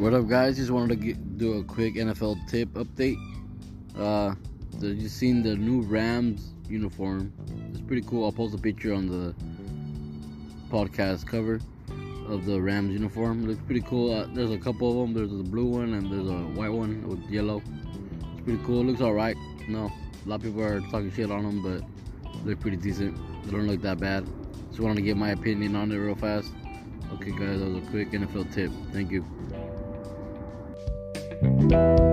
What up, guys? Just wanted to get, do a quick NFL tip update. Uh, you seen the new Rams uniform? It's pretty cool. I'll post a picture on the podcast cover of the Rams uniform. It looks pretty cool. Uh, there's a couple of them. There's a blue one and there's a white one with yellow. It's pretty cool. It looks alright. No, a lot of people are talking shit on them, but they're pretty decent. They don't look that bad. Just wanted to get my opinion on it real fast. Okay, guys, that was a quick NFL tip. Thank you thank you